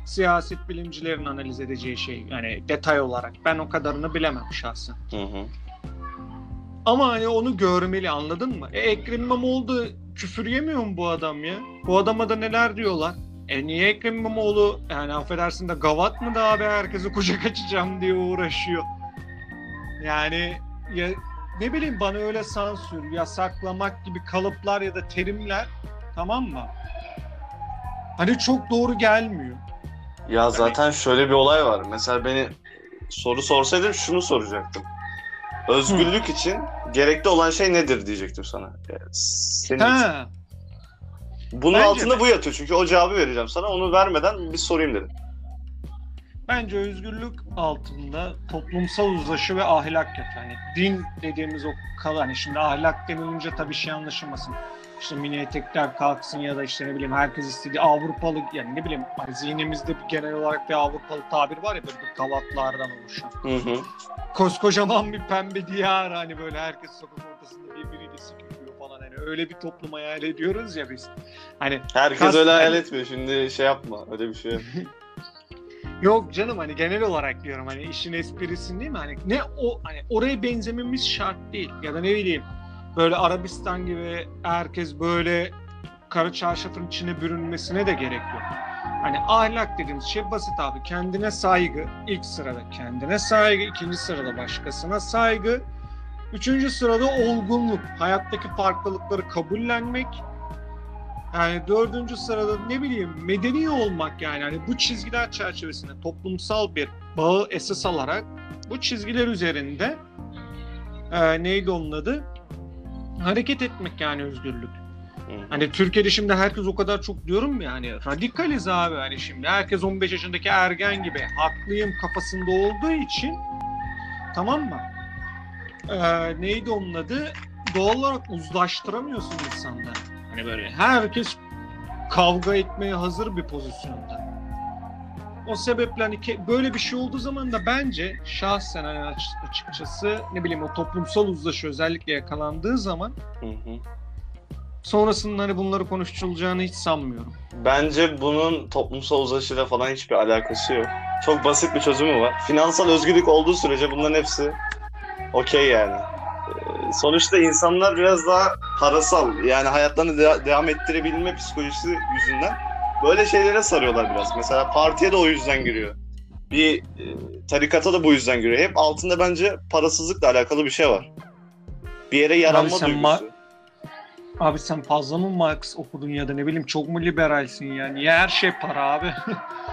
[SPEAKER 1] siyaset bilimcilerin analiz edeceği şey. Yani detay olarak. Ben o kadarını bilemem şahsen.
[SPEAKER 2] Hı hı.
[SPEAKER 1] Ama hani onu görmeli anladın mı? E Ekrem İmamoğlu küfür yemiyor mu bu adam ya? Bu adama da neler diyorlar? E niye Ekrem İmamoğlu yani affedersin de gavat mı da abi herkese kucak açacağım diye uğraşıyor? Yani ya, ne bileyim bana öyle sansür, yasaklamak gibi kalıplar ya da terimler tamam mı? Hani çok doğru gelmiyor.
[SPEAKER 2] Ya zaten şöyle bir olay var. Mesela beni soru sorsaydım şunu soracaktım. Özgürlük için gerekli olan şey nedir diyecektim sana. Yani senin.
[SPEAKER 1] Ha,
[SPEAKER 2] Bunun
[SPEAKER 1] bence
[SPEAKER 2] altında
[SPEAKER 1] de.
[SPEAKER 2] bu yatıyor çünkü o cevabı vereceğim sana. Onu vermeden bir sorayım dedim.
[SPEAKER 1] Bence özgürlük altında toplumsal uzlaşı ve ahlak yatıyor. Yani din dediğimiz o kal hani şimdi ahlak denilince tabii şey anlaşılmasın. İşte mini etekler kalksın ya da işte ne bileyim herkes istediği Avrupalı yani ne bileyim hani zihnimizde bir genel olarak bir Avrupalı tabir var ya böyle bir gavatlardan oluşan.
[SPEAKER 2] Hı hı.
[SPEAKER 1] koskocaman bir pembe diyar hani böyle herkes sokak ortasında birbiriyle hani öyle bir toplum hayal ediyoruz ya biz. Hani
[SPEAKER 2] Herkes
[SPEAKER 1] Kas-
[SPEAKER 2] öyle hayal etmiyor. Şimdi şey yapma. Öyle bir şey yok.
[SPEAKER 1] Yok canım hani genel olarak diyorum hani işin esprisi değil mi? Hani ne o hani oraya benzememiz şart değil ya da ne bileyim böyle Arabistan gibi herkes böyle kara çarşafın içine bürünmesine de gerek yok. Hani ahlak dediğimiz şey basit abi. Kendine saygı ilk sırada kendine saygı, ikinci sırada başkasına saygı, üçüncü sırada olgunluk, hayattaki farklılıkları kabullenmek, yani dördüncü sırada ne bileyim medeni olmak yani hani bu çizgiler çerçevesinde toplumsal bir bağı esas alarak bu çizgiler üzerinde e, neydi onun adı? Hareket etmek yani özgürlük. Hani Türkiye'de şimdi herkes o kadar çok diyorum ya hani radikaliz abi hani şimdi herkes 15 yaşındaki ergen gibi haklıyım kafasında olduğu için tamam mı? Ee, neydi onun adı? Doğal olarak uzlaştıramıyorsun insanları. Hani böyle herkes kavga etmeye hazır bir pozisyonda. O sebeple hani böyle bir şey olduğu zaman da bence şahsen hani aç- açıkçası ne bileyim o toplumsal uzlaşı özellikle yakalandığı zaman
[SPEAKER 2] Hı hı.
[SPEAKER 1] sonrasında hani bunları konuşulacağını hiç sanmıyorum.
[SPEAKER 2] Bence bunun toplumsal uzlaşıyla falan hiçbir alakası yok. Çok basit bir çözümü var. Finansal özgürlük olduğu sürece bunların hepsi okey yani. Ee, Sonuçta insanlar biraz daha parasal yani hayatlarını de- devam ettirebilme psikolojisi yüzünden böyle şeylere sarıyorlar biraz. Mesela partiye de o yüzden giriyor. Bir e, tarikata da bu yüzden giriyor. Hep altında bence parasızlıkla alakalı bir şey var. Bir yere yaranma
[SPEAKER 1] sen
[SPEAKER 2] duygusu.
[SPEAKER 1] ma- Abi sen fazla mı Marx okudun ya da ne bileyim çok mu liberalsin ya? Niye her şey para abi?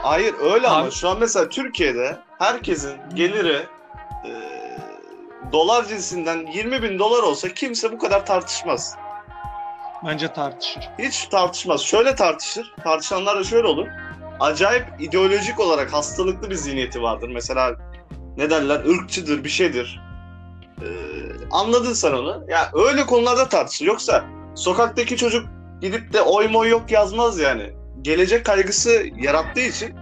[SPEAKER 2] Hayır öyle ama
[SPEAKER 1] Abi-
[SPEAKER 2] şu an mesela Türkiye'de herkesin geliri e, dolar cinsinden 20 bin dolar olsa kimse bu kadar tartışmaz.
[SPEAKER 1] Bence tartışır.
[SPEAKER 2] Hiç tartışmaz. Şöyle tartışır. Tartışanlar da şöyle olur. Acayip ideolojik olarak hastalıklı bir zihniyeti vardır. Mesela ne derler? ırkçıdır, bir şeydir. Ee, anladın sen onu. Ya öyle konularda tartışır. Yoksa sokaktaki çocuk gidip de oy moy yok yazmaz yani. Gelecek kaygısı yarattığı için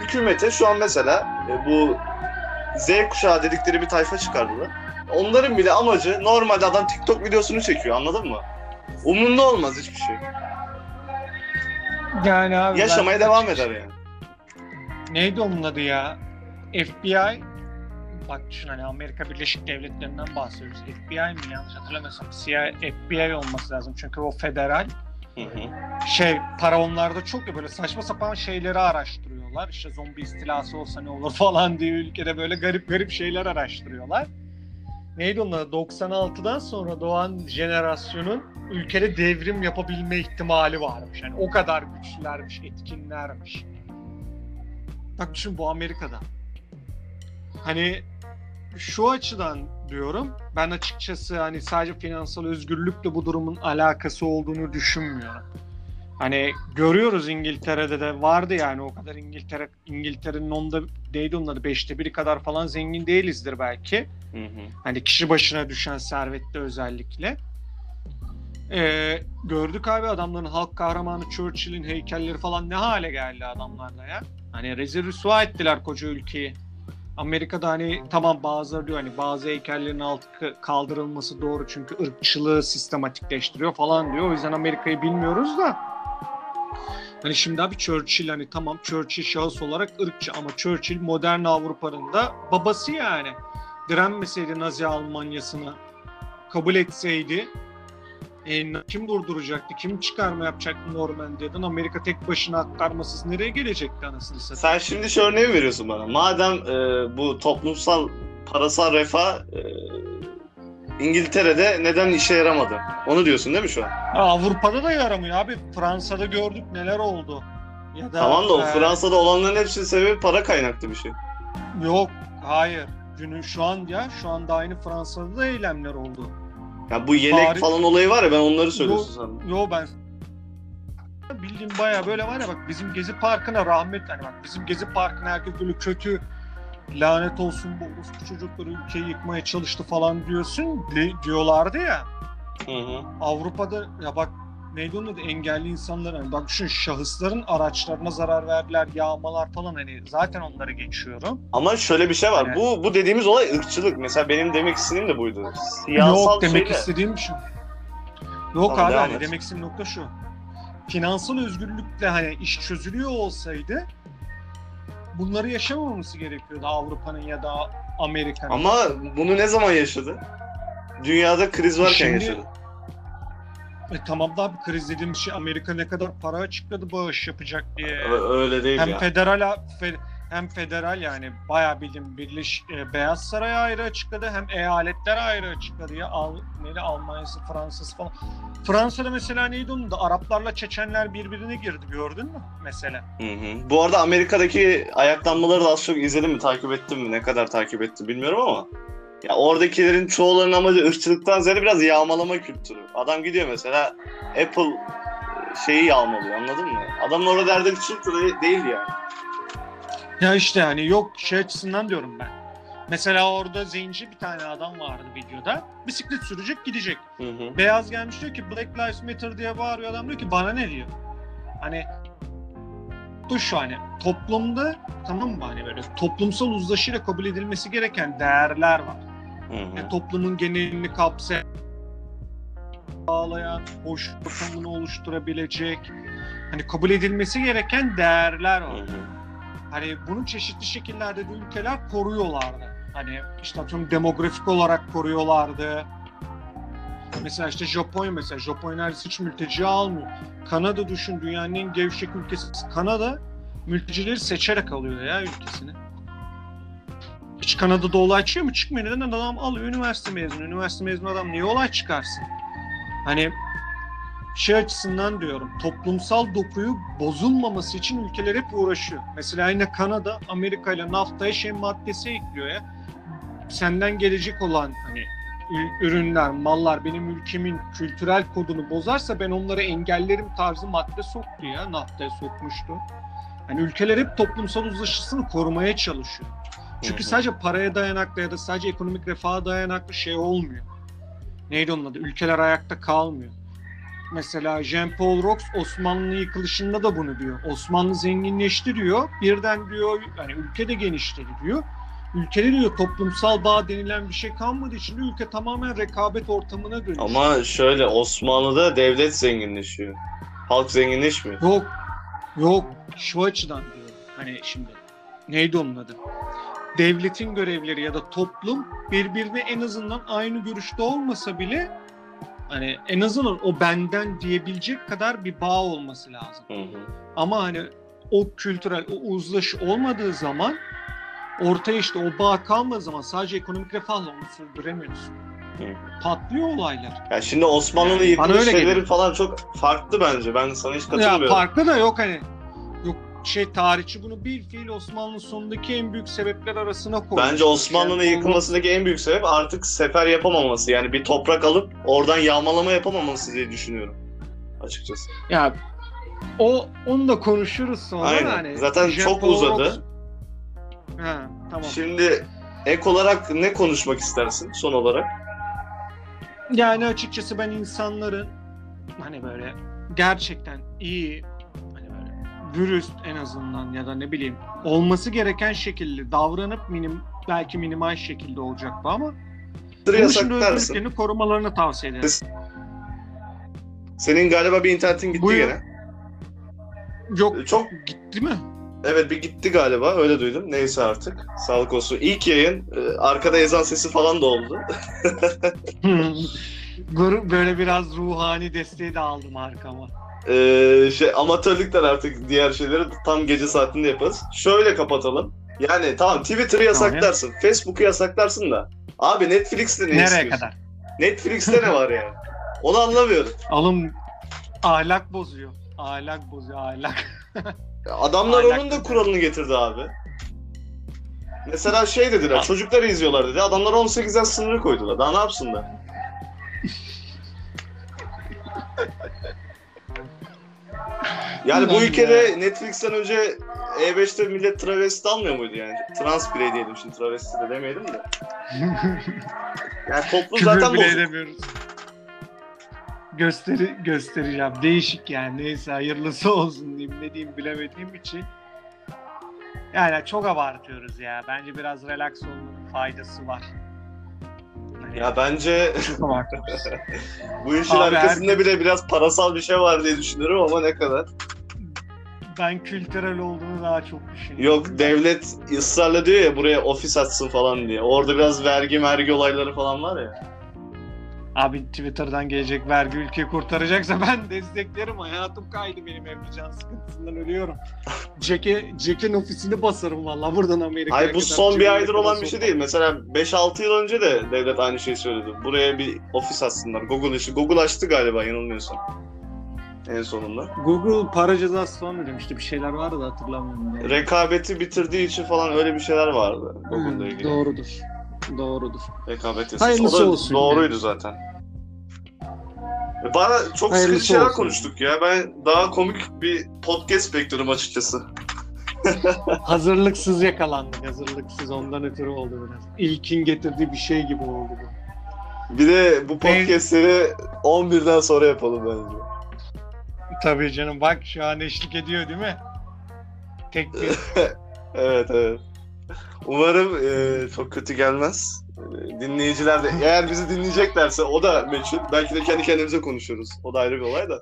[SPEAKER 2] hükümete şu an mesela e, bu Z kuşağı dedikleri bir tayfa çıkardılar. Onların bile amacı normalde adam TikTok videosunu çekiyor anladın mı? Umrunda olmaz hiçbir şey.
[SPEAKER 1] Yani abi
[SPEAKER 2] Yaşamaya
[SPEAKER 1] ben-
[SPEAKER 2] devam eder yani.
[SPEAKER 1] Neydi onun adı ya? FBI bak düşün hani Amerika Birleşik Devletleri'nden bahsediyoruz. FBI mi yanlış hatırlamıyorsam CIA, FBI olması lazım çünkü o federal
[SPEAKER 2] Hı hı.
[SPEAKER 1] şey para onlarda çok ya böyle saçma sapan şeyleri araştırıyorlar. İşte zombi istilası olsa ne olur falan diye ülkede böyle garip garip şeyler araştırıyorlar. Neydi adı? 96'dan sonra doğan jenerasyonun ülkede devrim yapabilme ihtimali varmış. Yani o kadar güçlülermiş, etkinlermiş. Bak düşün bu Amerika'da. Hani şu açıdan diyorum. Ben açıkçası hani sadece finansal özgürlükle bu durumun alakası olduğunu düşünmüyorum. Hani görüyoruz İngiltere'de de vardı yani o kadar İngiltere İngiltere'nin onda neydi onun adı beşte biri kadar falan zengin değilizdir belki.
[SPEAKER 2] Hı.
[SPEAKER 1] Hani kişi başına düşen servette özellikle. Ee, gördük abi adamların halk kahramanı Churchill'in heykelleri falan ne hale geldi adamlarda ya. Hani rezil rüsva ettiler koca ülkeyi. Amerika'da hani tamam bazıları diyor hani bazı heykellerin altı kaldırılması doğru çünkü ırkçılığı sistematikleştiriyor falan diyor. O yüzden Amerika'yı bilmiyoruz da. Hani şimdi abi Churchill hani tamam Churchill şahıs olarak ırkçı ama Churchill modern Avrupa'nın da babası yani. Direnmeseydi Nazi Almanyasına kabul etseydi e, kim durduracaktı? Kim çıkarma yapacaktı Normandiyadan? Amerika tek başına aktarmasız nereye gelecekti anasını satayım?
[SPEAKER 2] Sen şimdi şu örneği veriyorsun bana? Madem e, bu toplumsal parasal refah e, İngiltere'de neden işe yaramadı? Onu diyorsun değil mi şu an?
[SPEAKER 1] Ha, Avrupa'da da yaramıyor abi. Fransa'da gördük neler oldu. Ya da,
[SPEAKER 2] tamam da o
[SPEAKER 1] e,
[SPEAKER 2] Fransa'da olanların hepsinin sebebi para kaynaklı bir şey.
[SPEAKER 1] Yok, hayır. Günün şu an ya, şu anda aynı Fransa'da da eylemler oldu.
[SPEAKER 2] Ya bu yelek
[SPEAKER 1] Paris-
[SPEAKER 2] falan olayı var ya ben onları söylüyorsun sandım.
[SPEAKER 1] Yo ben bildiğim baya böyle var ya bak bizim Gezi Parkı'na rahmet hani bak bizim Gezi Parkı'na herkes böyle kötü lanet olsun bu orospu çocukları ülkeyi yıkmaya çalıştı falan diyorsun di- diyorlardı ya.
[SPEAKER 2] Hı hı.
[SPEAKER 1] Avrupa'da ya bak neydi onun adı engelli insanlar hani bak düşün şahısların araçlarına zarar verdiler yağmalar falan hani zaten onları geçiyorum.
[SPEAKER 2] Ama şöyle bir şey var.
[SPEAKER 1] Evet.
[SPEAKER 2] Bu bu dediğimiz olay ırkçılık. Mesela benim demek istediğim de buydu. Siyasal
[SPEAKER 1] Yok demek
[SPEAKER 2] şeyle.
[SPEAKER 1] istediğim şu. Yok
[SPEAKER 2] Tamam,
[SPEAKER 1] abi hani demek istediğim nokta şu. Finansal özgürlükle hani iş çözülüyor olsaydı bunları yaşamaması gerekiyordu Avrupa'nın ya da Amerika'nın.
[SPEAKER 2] Ama bunu ne zaman yaşadı? Dünyada kriz varken
[SPEAKER 1] Şimdi-
[SPEAKER 2] yaşadı.
[SPEAKER 1] E, tamam da abi kriz dediğimiz şey Amerika ne kadar para açıkladı bağış yapacak diye.
[SPEAKER 2] Ö- Öyle değil
[SPEAKER 1] hem
[SPEAKER 2] ya.
[SPEAKER 1] federal fe- hem federal yani bayağı bildiğim Birleş e, Beyaz Saray ayrı açıkladı hem eyaletler ayrı açıkladı ya Al, neydi Almanya'sı Fransa'sı falan. Fransa'da mesela neydi onun da Araplarla Çeçenler birbirine girdi gördün mü mesela?
[SPEAKER 2] Hı hı. Bu arada Amerika'daki ayaklanmaları da az çok izledim mi, takip ettim mi? Ne kadar takip ettim bilmiyorum ama. Ya oradakilerin çoğularının amacı ırkçılıktan ziyade biraz yağmalama kültürü. Adam gidiyor mesela Apple e, şeyi yağmalıyor anladın mı? Adamın orada derdi ırkçılık da de- değil yani.
[SPEAKER 1] Ya işte yani yok şey açısından diyorum ben. Mesela orada zenci bir tane adam vardı videoda. Bisiklet sürecek gidecek.
[SPEAKER 2] Hı hı.
[SPEAKER 1] Beyaz gelmiş diyor ki Black Lives Matter diye bağırıyor adam diyor ki bana ne diyor. Hani bu şu hani toplumda tamam mı hani böyle toplumsal uzlaşıyla kabul edilmesi gereken değerler var.
[SPEAKER 2] Hı hı.
[SPEAKER 1] toplumun genelini kapsayan bağlayan, hoş ortamını oluşturabilecek hani kabul edilmesi gereken değerler
[SPEAKER 2] Hı
[SPEAKER 1] var.
[SPEAKER 2] hı.
[SPEAKER 1] Hani bunu çeşitli şekillerde de ülkeler koruyorlardı. Hani işte atıyorum demografik olarak koruyorlardı. Mesela işte Japonya mesela Japonya neredeyse hiç mülteci almıyor. Kanada düşün dünyanın en gevşek ülkesi. Kanada mültecileri seçerek alıyor ya ülkesini. Hiç Kanada'da olay çıkıyor mu? Çıkmıyor. Neden adam alıyor üniversite mezunu. Üniversite mezunu adam niye olay çıkarsın? Hani şey açısından diyorum toplumsal dokuyu bozulmaması için ülkeler hep uğraşıyor. Mesela yine Kanada Amerika ile NAFTA'ya şey maddesi ekliyor ya. Senden gelecek olan hani ürünler, mallar benim ülkemin kültürel kodunu bozarsa ben onları engellerim tarzı madde soktu ya. NAFTA'ya sokmuştu. Hani ülkeler hep toplumsal uzlaşısını korumaya çalışıyor. Çünkü
[SPEAKER 2] Hı hı.
[SPEAKER 1] sadece paraya dayanaklı ya da sadece ekonomik refaha dayanaklı şey olmuyor. Neydi onun adı? Ülkeler ayakta kalmıyor. Mesela Jean-Paul Rox Osmanlı yıkılışında da bunu diyor. Osmanlı zenginleşti diyor. Birden diyor yani ülke de genişledi diyor. Ülkede diyor toplumsal bağ denilen bir şey kalmadığı için ülke tamamen rekabet ortamına dönüşüyor.
[SPEAKER 2] Ama şöyle Osmanlı'da devlet zenginleşiyor. Halk zenginleşmiyor.
[SPEAKER 1] Yok. Yok. Şu açıdan diyorum. Hani şimdi neydi onun adı? Devletin görevleri ya da toplum birbirine en azından aynı görüşte olmasa bile hani en azından o benden diyebilecek kadar bir bağ olması lazım.
[SPEAKER 2] Hı hı.
[SPEAKER 1] Ama hani o kültürel, o uzlaşı olmadığı zaman ortaya işte o bağ kalmadığı zaman sadece ekonomik refahla onu sürdüremiyorsun.
[SPEAKER 2] Hı.
[SPEAKER 1] Patlıyor olaylar.
[SPEAKER 2] Ya şimdi Osmanlı'nın
[SPEAKER 1] Yani
[SPEAKER 2] yıkılış şeyleri
[SPEAKER 1] geliyor.
[SPEAKER 2] falan çok farklı bence. Ben sana hiç
[SPEAKER 1] Ya
[SPEAKER 2] katılmıyorum.
[SPEAKER 1] farklı da yok hani. Şey tarihçi bunu bir fiil Osmanlı sonundaki en büyük sebepler arasına koymuş.
[SPEAKER 2] Bence Osmanlı'nın
[SPEAKER 1] Yani
[SPEAKER 2] yıkılmasındaki en büyük sebep artık sefer yapamaması. Yani bir toprak alıp oradan yağmalama yapamaması diye düşünüyorum. Açıkçası.
[SPEAKER 1] Ya o onu da konuşuruz sonra
[SPEAKER 2] Aynen.
[SPEAKER 1] hani.
[SPEAKER 2] Zaten
[SPEAKER 1] Jean
[SPEAKER 2] çok uzadı.
[SPEAKER 1] Ha tamam.
[SPEAKER 2] Şimdi ek olarak ne konuşmak istersin son olarak?
[SPEAKER 1] Yani açıkçası ben insanların hani böyle gerçekten iyi dürüst en azından ya da ne bileyim olması gereken şekilde davranıp minim belki minimal şekilde olacak bu ama bunun dışında özgürlüklerini korumalarını tavsiye ederim.
[SPEAKER 2] Senin galiba bir internetin gitti
[SPEAKER 1] Buyur.
[SPEAKER 2] gene.
[SPEAKER 1] Yok
[SPEAKER 2] Çok
[SPEAKER 1] gitti mi?
[SPEAKER 2] evet bir gitti galiba öyle duydum. Neyse artık. Sağlık olsun. İlk yayın e, arkada ezan sesi falan da oldu.
[SPEAKER 1] Grup böyle biraz ruhani desteği de aldım arkama.
[SPEAKER 2] Ee, şey amatörlükten artık diğer şeyleri tam gece saatinde yaparız. Şöyle kapatalım. Yani tamam Twitter'ı yasaklarsın, Facebook'u yasaklarsın da. Abi Netflix'te ne
[SPEAKER 1] Nereye
[SPEAKER 2] istiyorsun?
[SPEAKER 1] kadar?
[SPEAKER 2] Netflix'te ne var yani? Onu anlamıyorum.
[SPEAKER 1] Alım ahlak bozuyor. Ahlak bozuyor ahlak.
[SPEAKER 2] Adamlar
[SPEAKER 1] Ahlak
[SPEAKER 2] onun da kuralını getirdi abi. Mesela şey dediler, çocukları izliyorlar dedi. Adamlar 18'den sınırı koydular. Daha ne yapsınlar? Yani bu ülkede. Netflix'ten önce E5'te millet travesti almıyor muydu yani? Trans birey diyelim şimdi travesti de demeyelim de. Yani toplum zaten
[SPEAKER 1] bile
[SPEAKER 2] bozuk.
[SPEAKER 1] edemiyoruz. gösteri göstereceğim. Değişik yani. Neyse hayırlısı olsun diyeyim. Ne diyeyim bilemediğim için. Yani çok abartıyoruz ya. Bence biraz relax olmanın faydası var. Hani
[SPEAKER 2] Ya bence bu işin
[SPEAKER 1] Abi
[SPEAKER 2] arkasında bile biraz parasal bir şey var diye düşünüyorum ama ne kadar.
[SPEAKER 1] ben kültürel olduğunu daha çok düşünüyorum.
[SPEAKER 2] Yok devlet ısrarla diyor ya buraya ofis açsın falan diye. Orada biraz vergi mergi olayları falan var ya.
[SPEAKER 1] Abi Twitter'dan gelecek vergi ülkeyi kurtaracaksa ben desteklerim. Hayatım kaydı benim evde can sıkıntısından ölüyorum. Jack'e, Jack'in ofisini basarım valla buradan Amerika'ya
[SPEAKER 2] Hayır bu
[SPEAKER 1] kadar
[SPEAKER 2] son bir aydır olan bir şey değil. Mesela 5-6 yıl önce de devlet aynı şeyi söyledi. Buraya bir ofis açsınlar. Google işi. Google açtı galiba yanılmıyorsam. En sonunda.
[SPEAKER 1] Google para cezası falan ödemişti. Bir şeyler vardı da hatırlamıyorum. Doğru.
[SPEAKER 2] Rekabeti bitirdiği için falan öyle bir şeyler vardı Google'la ilgili.
[SPEAKER 1] doğrudur. Doğrudur.
[SPEAKER 2] Rekabet yasası.
[SPEAKER 1] Hayırlısı
[SPEAKER 2] o da
[SPEAKER 1] olsun
[SPEAKER 2] doğruydu zaten. E, Bana çok
[SPEAKER 1] Hayırlısı
[SPEAKER 2] sıkıcı şeyler
[SPEAKER 1] olsun.
[SPEAKER 2] konuştuk ya. Ben daha komik bir podcast bekliyorum açıkçası.
[SPEAKER 1] Hazırlıksız yakalandık. Hazırlıksız ondan ötürü oldu biraz. İlkin getirdiği bir şey gibi oldu bu.
[SPEAKER 2] Bir de bu podcastleri 11'den sonra yapalım bence.
[SPEAKER 1] Tabii canım bak şu an eşlik ediyor değil mi? Tek bir
[SPEAKER 2] Evet evet. Umarım e, çok kötü gelmez. E, Dinleyiciler de eğer bizi dinleyeceklerse o da meçhul. Belki de kendi kendimize konuşuyoruz. O da ayrı bir olay da.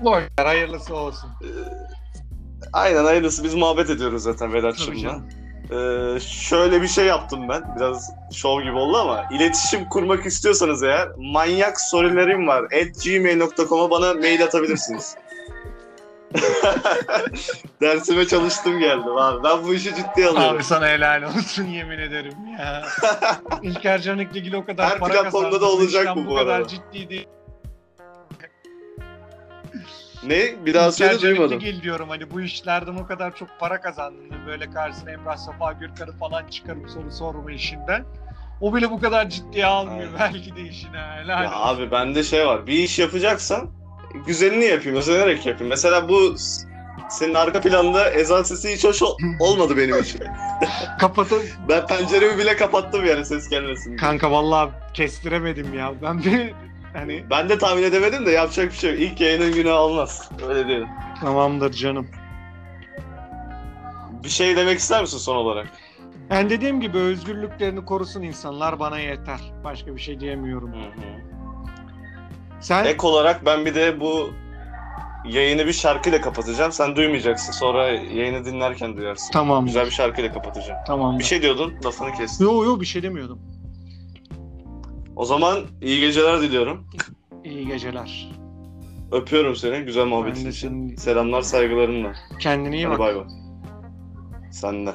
[SPEAKER 1] boş hayırlısı olsun.
[SPEAKER 2] Aynen hayırlısı biz muhabbet ediyoruz zaten Vedat'cığımla. Ee, şöyle bir şey yaptım ben. Biraz şov gibi oldu ama iletişim kurmak istiyorsanız eğer manyak sorularım var. At gmail.com'a bana mail atabilirsiniz. Dersime çalıştım geldim abi. Ben bu işi ciddiye alıyorum.
[SPEAKER 1] Abi sana helal olsun yemin ederim ya. İlker Canik'le ilgili o kadar
[SPEAKER 2] Her
[SPEAKER 1] para
[SPEAKER 2] platformda
[SPEAKER 1] kazandı.
[SPEAKER 2] da olacak bu
[SPEAKER 1] bu
[SPEAKER 2] bu
[SPEAKER 1] kadar
[SPEAKER 2] arada.
[SPEAKER 1] ciddi değil.
[SPEAKER 2] Ne? Bir daha söyle duymadım.
[SPEAKER 1] gel diyorum hani bu işlerden o kadar çok para kazandığını böyle karşısına Emrah Safa Gürkan'ı falan çıkarıp soru sorma işinden. O bile bu kadar ciddiye almıyor
[SPEAKER 2] Aynen.
[SPEAKER 1] belki de işine. Helal
[SPEAKER 2] Ya
[SPEAKER 1] olsun.
[SPEAKER 2] abi bende şey var. Bir iş yapacaksan güzelini yapayım, özenerek yapayım. Mesela bu senin arka planda ezan sesi hiç hoş ol- olmadı benim için.
[SPEAKER 1] Kapatın.
[SPEAKER 2] Ben penceremi bile kapattım yani ses gelmesin diye.
[SPEAKER 1] Kanka vallahi kestiremedim ya. Ben bir hani
[SPEAKER 2] Ben de tahmin edemedim de yapacak bir şey yok. İlk yayının günü olmaz. Öyle diyelim.
[SPEAKER 1] tamamdır canım.
[SPEAKER 2] Bir şey demek ister misin son olarak?
[SPEAKER 1] Ben dediğim gibi özgürlüklerini korusun insanlar bana yeter. Başka bir şey diyemiyorum. Sen
[SPEAKER 2] Ek olarak ben bir de bu yayını bir şarkıyla kapatacağım. Sen duymayacaksın. Sonra yayını dinlerken duyarsın.
[SPEAKER 1] tamam.
[SPEAKER 2] Güzel bir şarkıyla kapatacağım.
[SPEAKER 1] Tamam.
[SPEAKER 2] Bir şey diyordun, lafını kestim.
[SPEAKER 1] Yo yo bir şey demiyordum.
[SPEAKER 2] O zaman iyi geceler diliyorum.
[SPEAKER 1] İyi geceler.
[SPEAKER 2] Öpüyorum seni. Güzel muhabbetin için.
[SPEAKER 1] senin
[SPEAKER 2] Selamlar saygılarımla.
[SPEAKER 1] kendine iyi
[SPEAKER 2] Hadi
[SPEAKER 1] bak.
[SPEAKER 2] bay bay. Sen de.